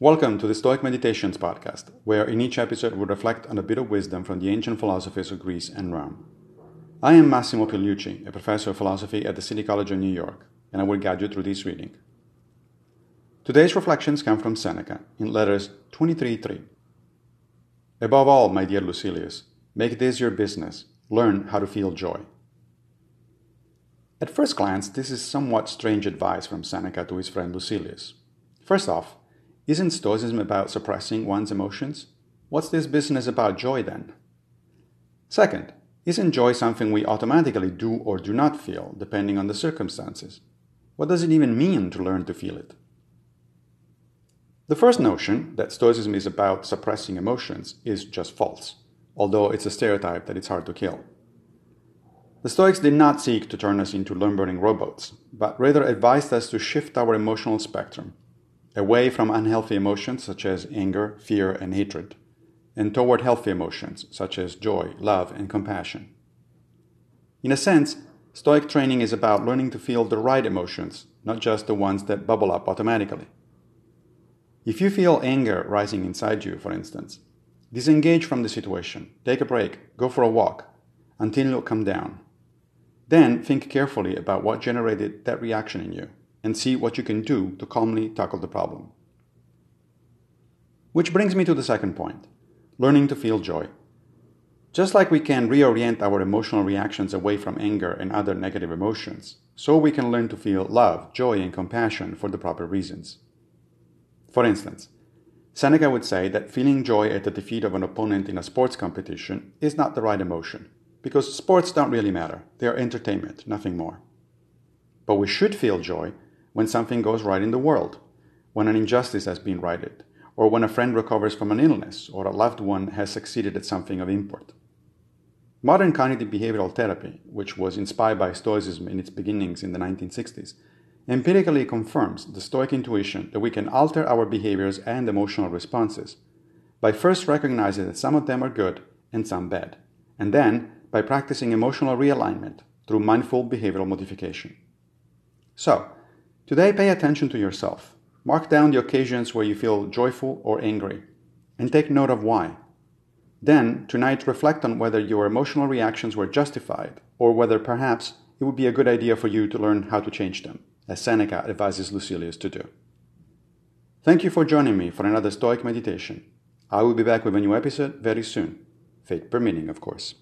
Welcome to the Stoic Meditations podcast, where in each episode we reflect on a bit of wisdom from the ancient philosophers of Greece and Rome. I am Massimo Pigliucci, a professor of philosophy at the City College of New York, and I will guide you through this reading. Today's reflections come from Seneca in letters 23.3. Above all, my dear Lucilius, make this your business, learn how to feel joy. At first glance, this is somewhat strange advice from Seneca to his friend Lucilius. First off, isn't Stoicism about suppressing one's emotions? What's this business about joy then? Second, isn't joy something we automatically do or do not feel, depending on the circumstances? What does it even mean to learn to feel it? The first notion, that Stoicism is about suppressing emotions, is just false, although it's a stereotype that it's hard to kill. The Stoics did not seek to turn us into lumbering robots, but rather advised us to shift our emotional spectrum away from unhealthy emotions such as anger, fear, and hatred, and toward healthy emotions such as joy, love, and compassion. In a sense, Stoic training is about learning to feel the right emotions, not just the ones that bubble up automatically. If you feel anger rising inside you, for instance, disengage from the situation, take a break, go for a walk, until you calm down. Then think carefully about what generated that reaction in you and see what you can do to calmly tackle the problem. Which brings me to the second point learning to feel joy. Just like we can reorient our emotional reactions away from anger and other negative emotions, so we can learn to feel love, joy, and compassion for the proper reasons. For instance, Seneca would say that feeling joy at the defeat of an opponent in a sports competition is not the right emotion, because sports don't really matter, they are entertainment, nothing more. But we should feel joy when something goes right in the world, when an injustice has been righted, or when a friend recovers from an illness or a loved one has succeeded at something of import. Modern cognitive behavioral therapy, which was inspired by Stoicism in its beginnings in the 1960s, empirically confirms the Stoic intuition that we can alter our behaviors and emotional responses by first recognizing that some of them are good and some bad, and then by practicing emotional realignment through mindful behavioral modification. So, Today, pay attention to yourself. Mark down the occasions where you feel joyful or angry, and take note of why. Then, tonight, reflect on whether your emotional reactions were justified, or whether perhaps it would be a good idea for you to learn how to change them, as Seneca advises Lucilius to do. Thank you for joining me for another Stoic meditation. I will be back with a new episode very soon, fate permitting, of course.